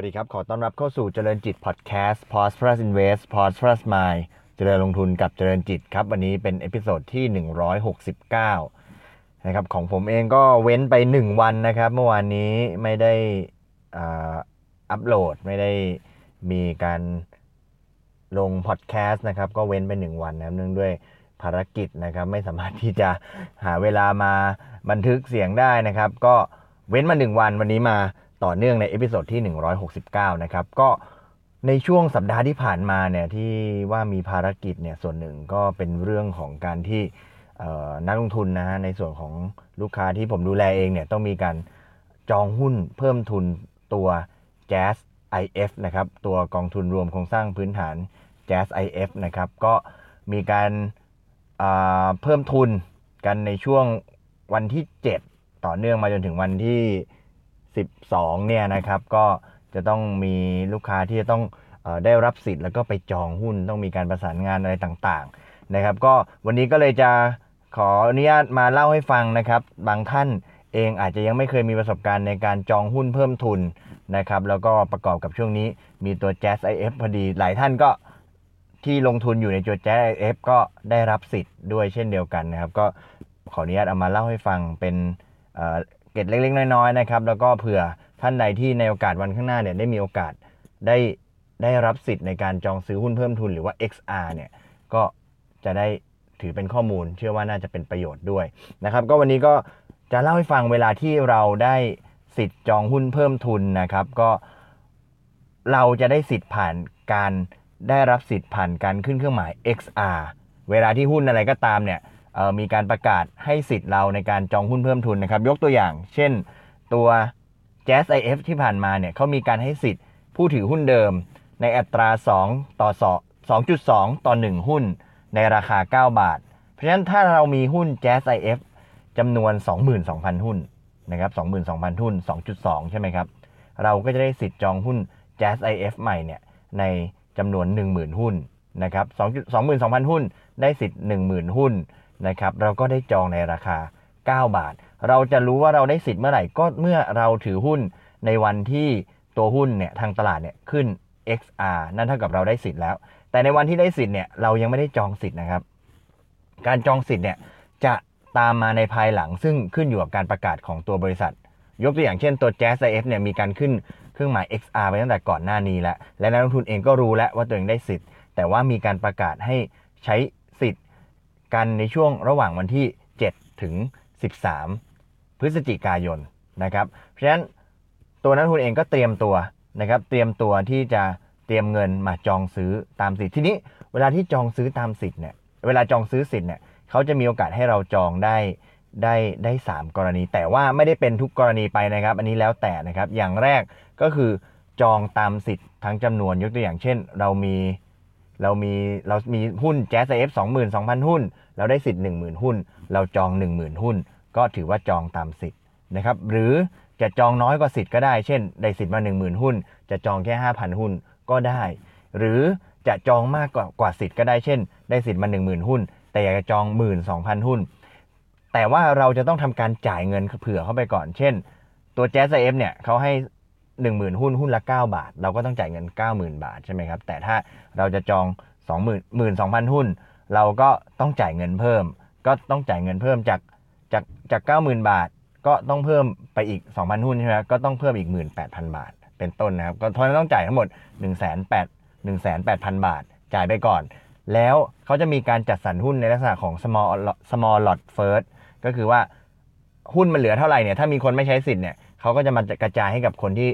วัสดีครับ ขอต้อนรับเข้าสู่เจริญจิต podcast Prosperous Invest Prosperous Mind เจริญลงทุนกับเจริญจิตครับ วันนี้เป็น episode ที่ 169 นะครับ ของผมเองก็เว้นไป 1 วันนะครับ เมื่อวานนี้ไม่ได้อัปโหลดไม่ได้มีการลงพอดแคสต์นะครับ ก็เว้นไป 1 วันนะครับเนื่องด้วยภารกิจนะครับ ไม่สามารถที่จะหาเวลามาบันทึกเสียงได้นะครับ ก็เว้นมา 1 วันวันนี้มา ต่อเนื่องใน episode ที่ 169 นะครับ ก็ในช่วงสัปดาห์ที่ผ่านมาเนี่ยที่ว่ามีภารกิจเนี่ยส่วนหนึ่งก็เป็นเรื่องของการที่นักลงทุนนะฮะในส่วนของลูกค้าที่ผมดูแลเองเนี่ยต้องมีการจองหุ้นเพิ่มทุนตัว JASIF นะครับตัวกองทุนรวมโครงสร้างพื้นฐาน JASIF นะครับก็มีการอ่าเพิ่มทุนกันในช่วงวันที่ 7 ต่อเนื่องมาจนถึงวันที่ 12เนี่ยนะครับก็จะต้องมีลูกค้าที่จะต้องอได้รับสิทธิ์แล้วก็ไปจองหุ้นต้องมีการประสานงานอะไรต่างๆนะครับ ก็วันนี้ก็เลยจะขออนุญาตมาเล่าให้ฟังนะครับ บางท่านเองอาจจะยังไม่เคยมีประสบการณ์ในการจองหุ้นเพิ่มทุนนะครับ แล้วก็ประกอบกับช่วงนี้มีตัว Jazz IF พอดี หลายท่านก็ที่ลงทุนอยู่ในตัว Jazz IF ก็ได้รับสิทธิ์ด้วยเช่นเดียวกันนะครับ ก็ขออนุญาตเอามาเล่าให้ฟังเป็น กร็ดเล็กๆ น้อยๆนะครับแล้วก็เผื่อท่านใดที่ในโอกาสวันข้างหน้าเนี่ยได้มีโอกาสได้ได้รับสิทธิ์ในการจองซื้อหุ้นเพิ่มทุนหรือว่า XR เนี่ยก็จะได้ถือเป็นข้อมูล เชื่อว่าน่าจะเป็นประโยชน์ด้วยนะครับ ก็วันนี้ก็จะเล่าให้ฟังเวลาที่เราได้สิทธิ์จองหุ้นเพิ่มทุนนะครับ ก็เราจะได้สิทธิ์ผ่านการได้รับสิทธิ์ผ่านการขึ้นเครื่องหมาย XR เวลาที่หุ้นอะไรก็ตามเนี่ย มีการประกาศให้สิทธิ์เราในการจองหุ้นเพิ่มทุนนะครับ ยกตัวอย่าง เช่น ตัว Jazz IF ที่ผ่านมาเนี่ยเขามีการให้สิทธิ์ผู้ถือหุ้นเดิม ในอัตรา 2 ต่อ 2.2 ต่อ 1 หุ้น ในราคา 9 บาท เพราะฉะนั้นถ้าเรามีหุ้น Jazz IF จำนวน 22,000 หุ้นนะครับ 22,000 หุ้น 2.2 ใช่ไหมครับ เราก็จะได้สิทธิ์จองหุ้น Jazz IF ใหม่เนี่ยในจำนวน 10,000 หุ้นนะครับ22,000 หุ้น ได้สิทธิ์ 10,000 หุ้น นะครับเราก็ได้จองในราคา 9 บาท เราจะรู้ว่าเราได้สิทธิ์เมื่อไหร่ก็เมื่อเราถือหุ้นในวันที่ตัวหุ้นเนี่ยทางตลาดเนี่ยขึ้น XR นั่นเท่ากับเราได้สิทธิ์แล้ว แต่ในวันที่ได้สิทธิ์เนี่ยเรายังไม่ได้จองสิทธิ์นะครับ การจองสิทธิ์เนี่ยจะตามมาในภายหลังซึ่งขึ้นอยู่กับการประกาศของตัวบริษัท ยกตัวอย่างเช่นตัว Jazz IF เนี่ยมีการขึ้นเครื่องหมาย XR ไปตั้งแต่ก่อนหน้านี้แล้ว และนักลงทุนเองก็รู้แล้วว่าตัวเองได้สิทธิ์ แต่ว่ามีการประกาศให้ใช้ กันในช่วงระหว่างวันที่ 7 ถึง 13 พฤศจิกายนนะครับ เพราะฉะนั้นตัวนักทุนเองก็เตรียมตัวนะครับเตรียมตัวที่จะเตรียมเงินมาจองซื้อตามสิทธิ์ทีนี้เวลาที่จองซื้อตามสิทธิ์เนี่ยเวลาจองซื้อสิทธิ์เนี่ยเขาจะมีโอกาสให้เราจองได้ได้ได้สามกรณี แต่ว่าไม่ได้เป็นทุกกรณีไปนะครับ อันนี้แล้วแต่นะครับอย่างแรกก็คือจองตามสิทธิ์ทั้งจำนวนยกตัวอย่างเช่น เรามี เรามีเรามีหุ้น Jazz IF 22,000หุ้น เราได้สิทธิ์10,000หุ้น เราจอง10,000หุ้น ก็ถือว่าจองตามสิทธิ์นะครับ หรือจะจองน้อยกว่าสิทธิ์ก็ได้ เช่น ได้สิทธิ์มา10,000หุ้น จะจองแค่5,000หุ้นก็ได้ หรือจะจองมากกว่ากว่าสิทธิ์ก็ได้ เช่น ได้สิทธิ์มา10,000หุ้น แต่อยากจะจอง12,000หุ้น แต่ว่าเราจะต้องทำการจ่ายเงินเผื่อเข้าไปก่อน เช่น ตัว Jazz IF เนี่ยเขาให้ 10,000 หุ้นหุ้นละ 9 บาท เราก็ต้องจ่ายเงิน 90,000 บาทใช่ไหมครับ แต่ถ้าเราจะจอง 20,000 12,000 หุ้น เราก็ต้องจ่ายเงินเพิ่ม ก็ต้องจ่ายเงินเพิ่มจากจากจาก 90,000 บาท ก็ต้องเพิ่มไปอีก 2,000 หุ้นใช่ไหมก็ต้องเพิ่มอีก 18,000 บาท เป็นต้นนะครับ ก็ทอนต้องจ่ายทั้งหมด 1 8 18,000 บาท จ่ายไปก่อน แล้วเขาจะมีการจัดสรรหุ้นในลักษณะของ small small lot first ก็คือว่าหุ้นมันเหลือเท่าไหร่เนี่ยถ้ามีคนไม่ใช้สิทธิ์เนี่ยเขาก็จะมากระจายให้กับคนที่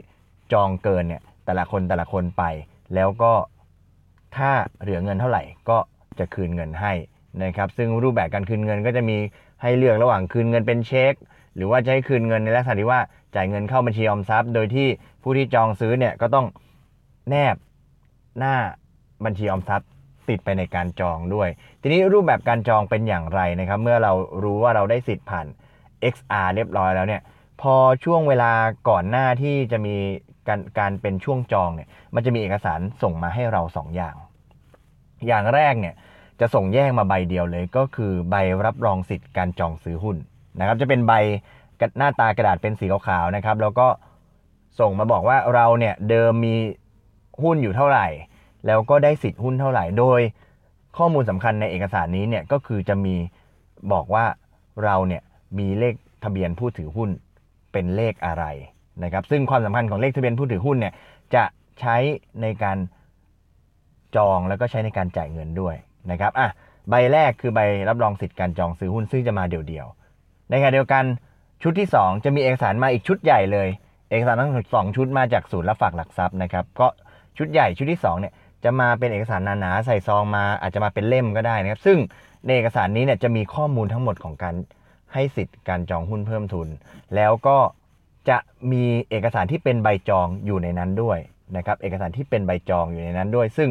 จองเกินเนี่ยแต่ละคนแต่ละคนไป แล้วก็ถ้าเหลือเงินเท่าไหร่ก็จะคืนเงินให้นะครับซึ่งรูปแบบการคืนเงินก็จะมีให้เลือกระหว่างคืนเงินเป็นเช็ค หรือว่าจะให้คืนเงินในลักษณะที่ว่าจ่ายเงินเข้าบัญชีออมทรัพย์ โดยที่ผู้ที่จองซื้อเนี่ยก็ต้องแนบหน้าบัญชีออมทรัพย์ติดไปในการจองด้วย ทีนี้รูปแบบการจองเป็นอย่างไรนะครับ เมื่อเรารู้ว่าเราได้สิทธิ์ผ่าน XR เรียบร้อยแล้วเนี่ย พอช่วงเวลาก่อนหน้าที่จะมี การการเป็นช่วงจองเนี่ยมันจะมีเอกสารส่งมาให้เราสองอย่าง อย่างแรกเนี่ยจะส่งแยกมาใบเดียวเลยก็คือใบรับรองสิทธิ์การจองซื้อหุ้นนะครับ จะเป็นใบหน้าตากระดาษเป็นสีขาวๆนะครับ แล้วก็ส่งมาบอกว่าเราเนี่ยเดิมมีหุ้นอยู่เท่าไหร่ แล้วก็ได้สิทธิ์หุ้นเท่าไหร่ โดยข้อมูลสำคัญในเอกสารนี้เนี่ยก็คือจะมีบอกว่าเราเนี่ยมีเลขทะเบียนผู้ถือหุ้นเป็นเลขอะไร นะครับซึ่งความสำคัญของเลขทะเบียนผู้ถือหุ้นเนี่ยจะใช้ในการจองแล้วก็ใช้ในการจ่ายเงินด้วยนะครับอะใบแรกคือใบรับรองสิทธิ์การจองซื้อหุ้นซึ่งจะมาเดี่ยวๆ ในขณะเดียวกันชุดที่ 2 จะมีเอกสารมาอีกชุดใหญ่เลย เอกสารทั้งสองชุดมาจากศูนย์รับฝากหลักทรัพย์นะครับก็ชุดใหญ่ชุดที่2เนี่ยจะมาเป็นเอกสารหนาๆใส่ซองมาอาจจะมาเป็นเล่มก็ได้นะครับ ซึ่งในเอกสารนี้เนี่ยจะมีข้อมูลทั้งหมดของการให้สิทธิ์การจองหุ้นเพิ่มทุน แล้วก็ จะมีเอกสารที่เป็นใบจองอยู่ในนั้นด้วยนะครับ เอกสารที่เป็นใบจองอยู่ในนั้นด้วย ซึ่ง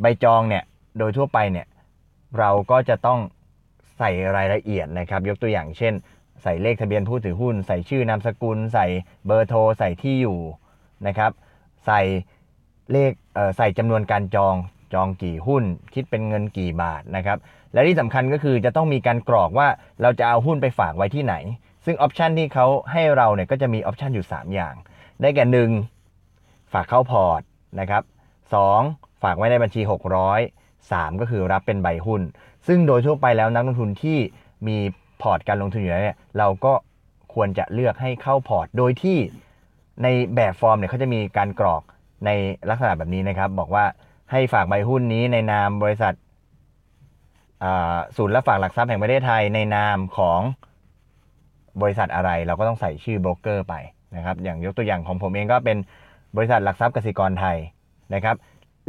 ใบจองเนี่ยโดยทั่วไปเนี่ยเราก็จะต้องใส่รายละเอียดนะครับ ยกตัวอย่างเช่น ใส่เลขทะเบียนผู้ถือหุ้น ใส่ชื่อนามสกุล ใส่เบอร์โทร ใส่ที่อยู่นะครับ ใส่เลขใส่จำนวนการจองจองกี่หุ้น คิดเป็นเงินกี่บาทนะครับ และที่สำคัญก็คือจะต้องมีการกรอกว่าเราจะเอาหุ้นไปฝากไว้ที่ไหน ซึ่ง option ที่เขาให้เราเนี่ยก็จะมี option อยู่ 3 อย่าง ได้แก่ 1 ฝากเข้าพอร์ตนะครับ 2 ฝากไว้ในบัญชี 600 3 ก็คือรับเป็นใบหุ้น ซึ่งโดยทั่วไปแล้วนักลงทุนที่มีพอร์ตการลงทุนอยู่แล้วเนี่ยเราก็ควรจะเลือกให้เข้าพอร์ต โดยที่ในแบบฟอร์มเนี่ยเขาจะมีการกรอกในลักษณะแบบนี้นะครับ บอกว่าให้ฝากใบหุ้นนี้ในนามบริษัทศูนย์รับฝากหลักทรัพย์แห่งประเทศไทยในนามของ บริษัทอะไรเราก็ต้องใส่ชื่อโบรกเกอร์ไปนะครับ อย่างยกตัวอย่างของผมเองก็เป็นบริษัทหลักทรัพย์กสิกรไทยนะครับ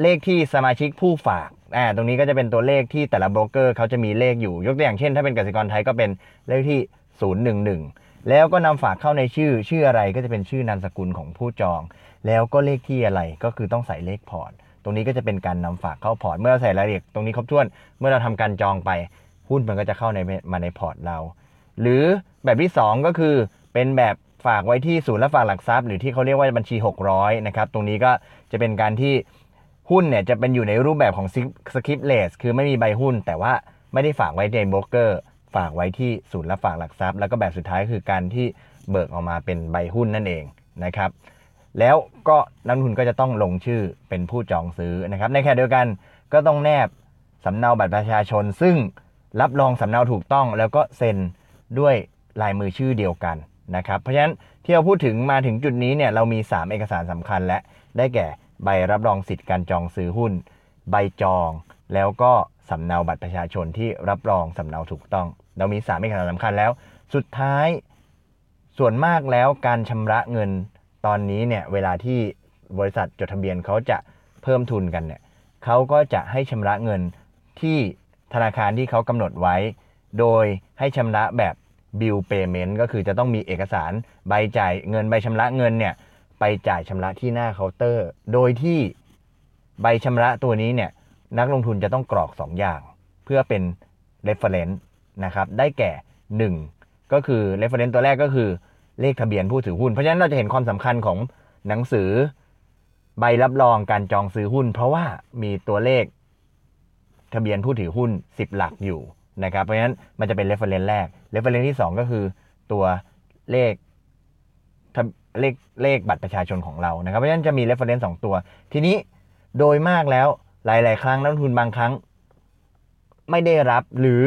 เลขที่สมาชิกผู้ฝากอ่าตรงนี้ก็จะเป็นตัวเลขที่แต่ละโบรกเกอร์เขาจะมีเลขอยู่ ยกตัวอย่างเช่น ถ้าเป็นกสิกรไทยก็เป็นเลขที่ 011 แล้วก็นำฝากเข้าในชื่อชื่ออะไรก็จะเป็นชื่อนามสกุลของผู้จอง แล้วก็เลขที่อะไรก็คือต้องใส่เลขพอร์ตตรงนี้ก็จะเป็นการนำฝากเข้าพอร์ต เมื่อใส่รายละเอียดตรงนี้ครบถ้วน เมื่อเราทำการจองไปหุ้นมันก็จะเข้าในมาในพอร์ตเรา หรือแบบที่ 2 ก็คือเป็นแบบฝากไว้ที่ศูนย์รับฝากหลักทรัพย์ หรือที่เขาเรียกว่าบัญชี 600นะครับตรงนี้ก็จะเป็นการที่หุ้นเนี่ยจะเป็นอยู่ในรูปแบบของสคริปเลสคือไม่มีใบหุ้น แต่ว่าไม่ได้ฝากไว้ในโบรกเกอร์ฝากไว้ที่ศูนย์รับฝากหลักทรัพย์ แล้วก็แบบสุดท้ายคือการที่เบิกออกมาเป็นใบหุ้นนั่นเองนะครับแล้วก็นักทุนก็จะต้องลงชื่อเป็นผู้จองซื้อนะครับในแค่เดียวกันก็ต้องแนบสำเนาบัตรประชาชน ซึ่งรับรองสำเนาถูกต้องแล้วก็เซ็น ด้วยลายมือชื่อเดียวกันนะครับเพราะฉะนั้นที่เราพูดถึงมาถึงจุดนี้เนี่ยเรามี 3 เอกสารสำคัญ และได้แก่ใบรับรองสิทธิ์การจองซื้อหุ้น ใบจอง แล้วก็สำเนาบัตรประชาชนที่รับรองสำเนาถูกต้อง เรามี 3 เอกสารสำคัญแล้ว สุดท้ายส่วนมากแล้วการชำระเงินตอนนี้เนี่ยเวลาที่บริษัทจดทะเบียนเขาจะเพิ่มทุนกันเนี่ยเขาก็จะให้ชำระเงินที่ธนาคารที่เขากำหนดไว้ โดยให้ชำระแบบ bill payment ก็คือจะต้องมีเอกสารใบจ่ายเงินใบชำระเงินเนี่ยไปจ่ายชำระที่หน้าเคาน์เตอร์ โดยที่ใบชำระตัวนี้เนี่ยนักลงทุนจะต้องกรอก 2 อย่าง เพื่อเป็น reference นะครับได้แก่ 1 ก็คือ reference ตัวแรกก็คือเลขทะเบียนผู้ถือหุ้น เพราะฉะนั้นเราจะเห็นความสำคัญของหนังสือใบรับรองการจองซื้อหุ้น เพราะว่ามีตัวเลขทะเบียนผู้ถือหุ้น 10 หลักอยู่ นะครับ เพราะฉะนั้นมันจะเป็น reference แรก reference ที่ 2 ก็คือตัวเลขเลขเลขบัตรประชาชนของเรานะครับ เพราะฉะนั้นจะมี reference 2 ตัว ทีนี้โดยมากแล้วหลาย ๆ ครั้งนักลงทุนบางครั้งไม่ได้รับหรือ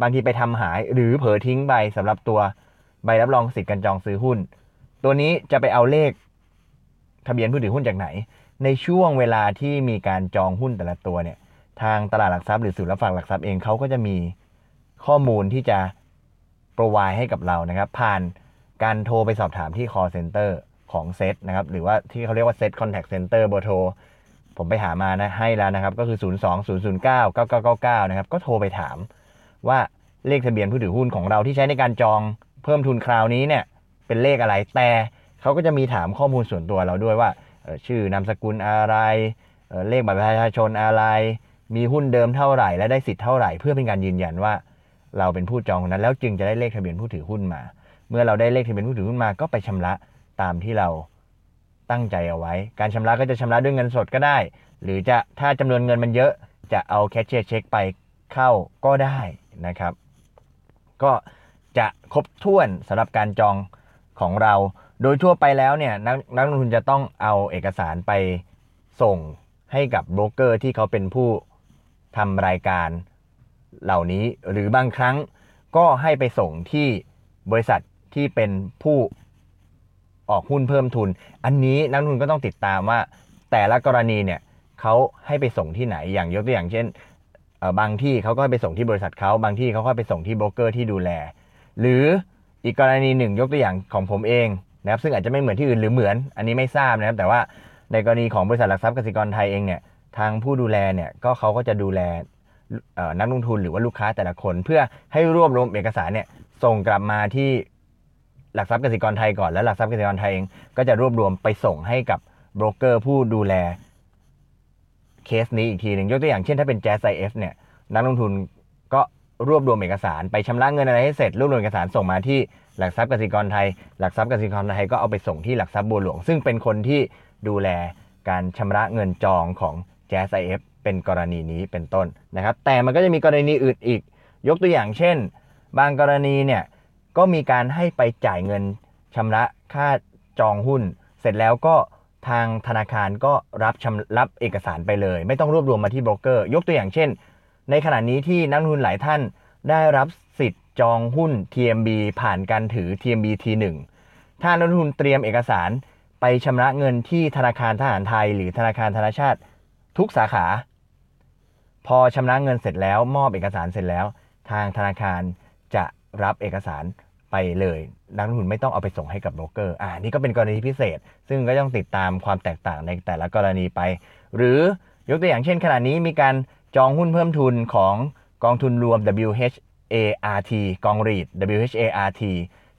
บางทีไปทำหายหรือเผลอทิ้งใบสำหรับตัวใบรับรองสิทธิ์การจองซื้อหุ้น ตัวนี้จะไปเอาเลขทะเบียนผู้ถือหุ้นจากไหน ในช่วงเวลาที่มีการจองหุ้นแต่ละตัวเนี่ย ทางตลาดหลักทรัพย์หรือศูนย์รับฝากหลักทรัพย์เองเขาก็จะมี ข้อมูลที่จะโปรไวให้กับเรานะครับ ผ่านการโทรไปสอบถามที่ call center ของเซตนะครับ หรือว่าที่เขาเรียกว่าเซต contact center เบอร์โทรผมไปหามานะให้แล้วนะครับ ก็คือ 0 2 0 0 9 9 9 9 9 นะครับ ก็โทรไปถามว่าเลขทะเบียนผู้ถือหุ้นของเราที่ใช้ในการจองเพิ่มทุนคราวนี้เนี่ย เป็นเลขอะไรแต่เขาก็จะมีถามข้อมูลส่วนตัวเราด้วยว่าชื่อนามสกุลอะไรเลขบัตรประชาชนอะไร มีหุ้นเดิมเท่าไหร่ และได้สิทธิ์เท่าไหร่ เพื่อเป็นการยืนยันว่า เราเป็นผู้จองคนนั้น แล้วจึงจะได้เลขทะเบียนผู้ถือหุ้นมา เมื่อเราได้เลขทะเบียนผู้ถือหุ้นมาก็ไปชำระตามที่เราตั้งใจเอาไว้ การชำระก็จะชำระด้วยเงินสดก็ได้ หรือจะถ้าจำนวนเงินมันเยอะจะเอาแคชเชียร์เช็คไปเข้าก็ได้นะครับ ก็จะครบถ้วนสำหรับการจองของเรา โดยทั่วไปแล้วเนี่ยนักนักลงทุนจะต้องเอาเอกสารไปส่งให้กับโบรกเกอร์ที่เขาเป็นผู้ทำรายการ เหล่านี้ หรือบางครั้งก็ให้ไปส่งที่บริษัทที่เป็นผู้ออกหุ้นเพิ่มทุน อันนี้นักลงทุนก็ต้องติดตามว่า แต่ละกรณีเนี่ยเขาให้ไปส่งที่ไหนอย่างยกตัวอย่างเช่นบางที่เขาก็ให้ไปส่งที่บริษัทเขาบางที่เขาก็ไปส่งที่โบรกเกอร์ที่ดูแล หรืออีกกรณีหนึ่งยกตัวอย่างของผมเองนะครับซึ่งอาจจะไม่เหมือนที่อื่นหรือเหมือน อันนี้ไม่ทราบนะครับ แต่ว่าในกรณีของบริษัทหลักทรัพย์กสิกรไทยเองเนี่ยทางผู้ดูแลเนี่ยก็เขาก็จะดูแล นักลงทุนหรือว่าลูกค้าแต่ละคน เพื่อให้รวบรวมเอกสารเนี่ยส่งกลับมาที่หลักทรัพย์กสิกรไทยก่อนแล้วหลักทรัพย์กสิกรไทยเองก็จะรวบรวมไปส่งให้กับโบรกเกอร์ผู้ดูแลเคสนี้อีกทีหนึ่งยกตัวอย่างเช่นถ้าเป็น JASIF เนี่ยนักลงทุนก็รวบรวมเอกสารไปชำระเงินอะไรให้เสร็จรวบรวมเอกสารส่งมาที่หลักทรัพย์กสิกรไทย หลักทรัพย์กสิกรไทยก็เอาไปส่งที่หลักทรัพย์บัวหลวง ซึ่งเป็นคนที่ดูแลการชำระเงินจองของแจ๊สไอเอฟ เป็นกรณีนี้เป็นต้นนะครับ แต่มันก็จะมีกรณีอื่นอีก ยกตัวอย่างเช่น บางกรณีเนี่ยก็มีการให้ไปจ่ายเงินชำระค่าจองหุ้น เสร็จแล้วก็ทางธนาคารก็รับชำรับเอกสารไปเลย ไม่ต้องรวบรวมมาที่โบรกเกอร์ ยกตัวอย่างเช่น ในขณะนี้ที่นักลงทุนหลายท่านได้รับสิทธิ์จองหุ้น TMB ผ่านการถือ TMB T1 ถ้านักลงทุนเตรียมเอกสารไปชำระเงินที่ธนาคารทหารไทย หรือธนาคารธนาชาติ ทุกสาขา พอชำระเงินเสร็จแล้วมอบเอกสารเสร็จแล้ว ทางธนาคารจะรับเอกสารไปเลยนักลงทุนไม่ต้องเอาไปส่งให้กับโบรกเกอร์อ่านี่ก็เป็นกรณีพิเศษ ซึ่งก็ต้องติดตามความแตกต่างในแต่ละกรณีไป หรือยกตัวอย่างเช่นขณะนี้มีการจองหุ้นเพิ่มทุนของกองทุนรวม WHART กองรีด WHART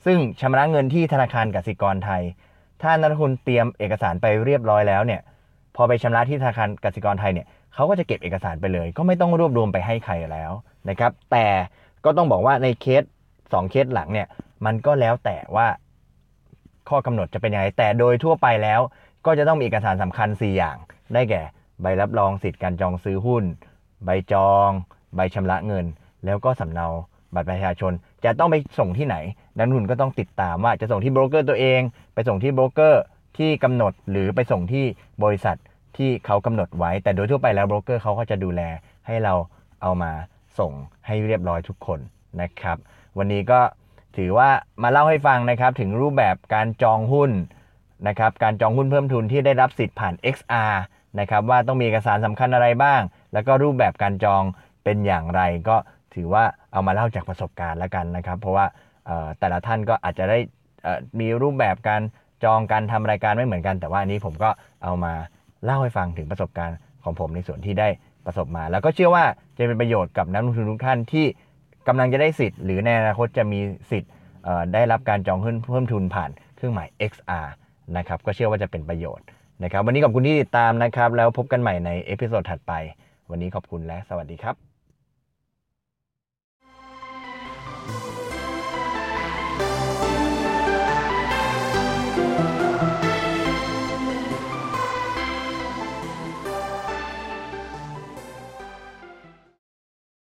ซึ่งชำระเงินที่ธนาคารกสิกรไทย ถ้านักลงทุนเตรียมเอกสารไปเรียบร้อยแล้วเนี่ยพอไปชำระที่ธนาคารกสิกรไทยเนี่ย เขาก็จะเก็บเอกสารไปเลย ก็ไม่ต้องรวบรวมไปให้ใครแล้วนะครับ แต่ก็ต้องบอกว่าในเคส 2 เคสหลังเนี่ย มันก็แล้วแต่ว่าข้อกำหนดจะเป็นยังไง แต่โดยทั่วไปแล้ว ก็จะต้องมีเอกสารสำคัญ 4 อย่าง ได้แก่ ใบรับรองสิทธิ์การจองซื้อหุ้น ใบจอง ใบชำระเงิน แล้วก็สำเนาบัตรประชาชน จะต้องไปส่งที่ไหน นักลงทุนก็ต้องติดตามว่าจะส่งที่โบรกเกอร์ตัวเอง ไปส่งที่โบรกเกอร์ที่กำหนดหรือไปส่งที่บริษัท ที่เขากำหนดไว้ แต่โดยทั่วไปแล้วโบรกเกอร์เขาก็จะดูแลให้เราเอามาส่งให้เรียบร้อยทุกคนนะครับ วันนี้ก็ถือว่ามาเล่าให้ฟังนะครับถึงรูปแบบการจองหุ้นนะครับการจองหุ้นเพิ่มทุนที่ได้รับสิทธิ์ผ่าน XR นะครับว่าต้องมีเอกสารสำคัญอะไรบ้าง แล้วก็รูปแบบการจองเป็นอย่างไร ก็ถือว่าเอามาเล่าจากประสบการณ์แล้วกันนะครับ เพราะว่าแต่ละท่านก็อาจจะได้มีรูปแบบการจองการทำรายการไม่เหมือนกัน แต่ว่าอันนี้ผมก็เอามา เล่าให้ฟังถึงประสบการณ์ของผมในส่วนที่ได้ประสบมา แล้วก็เชื่อว่าจะเป็นประโยชน์กับนักลงทุนทุกท่านที่กำลังจะได้สิทธิ์หรือในอนาคตจะมีสิทธิ์ได้รับการจองหุ้นเพิ่มทุนผ่านเครื่องหมาย XR นะครับก็เชื่อว่าจะเป็นประโยชน์นะครับวันนี้ขอบคุณที่ติดตามนะครับ แล้วพบกันใหม่ใน episode ถัดไป วันนี้ขอบคุณและสวัสดีครับ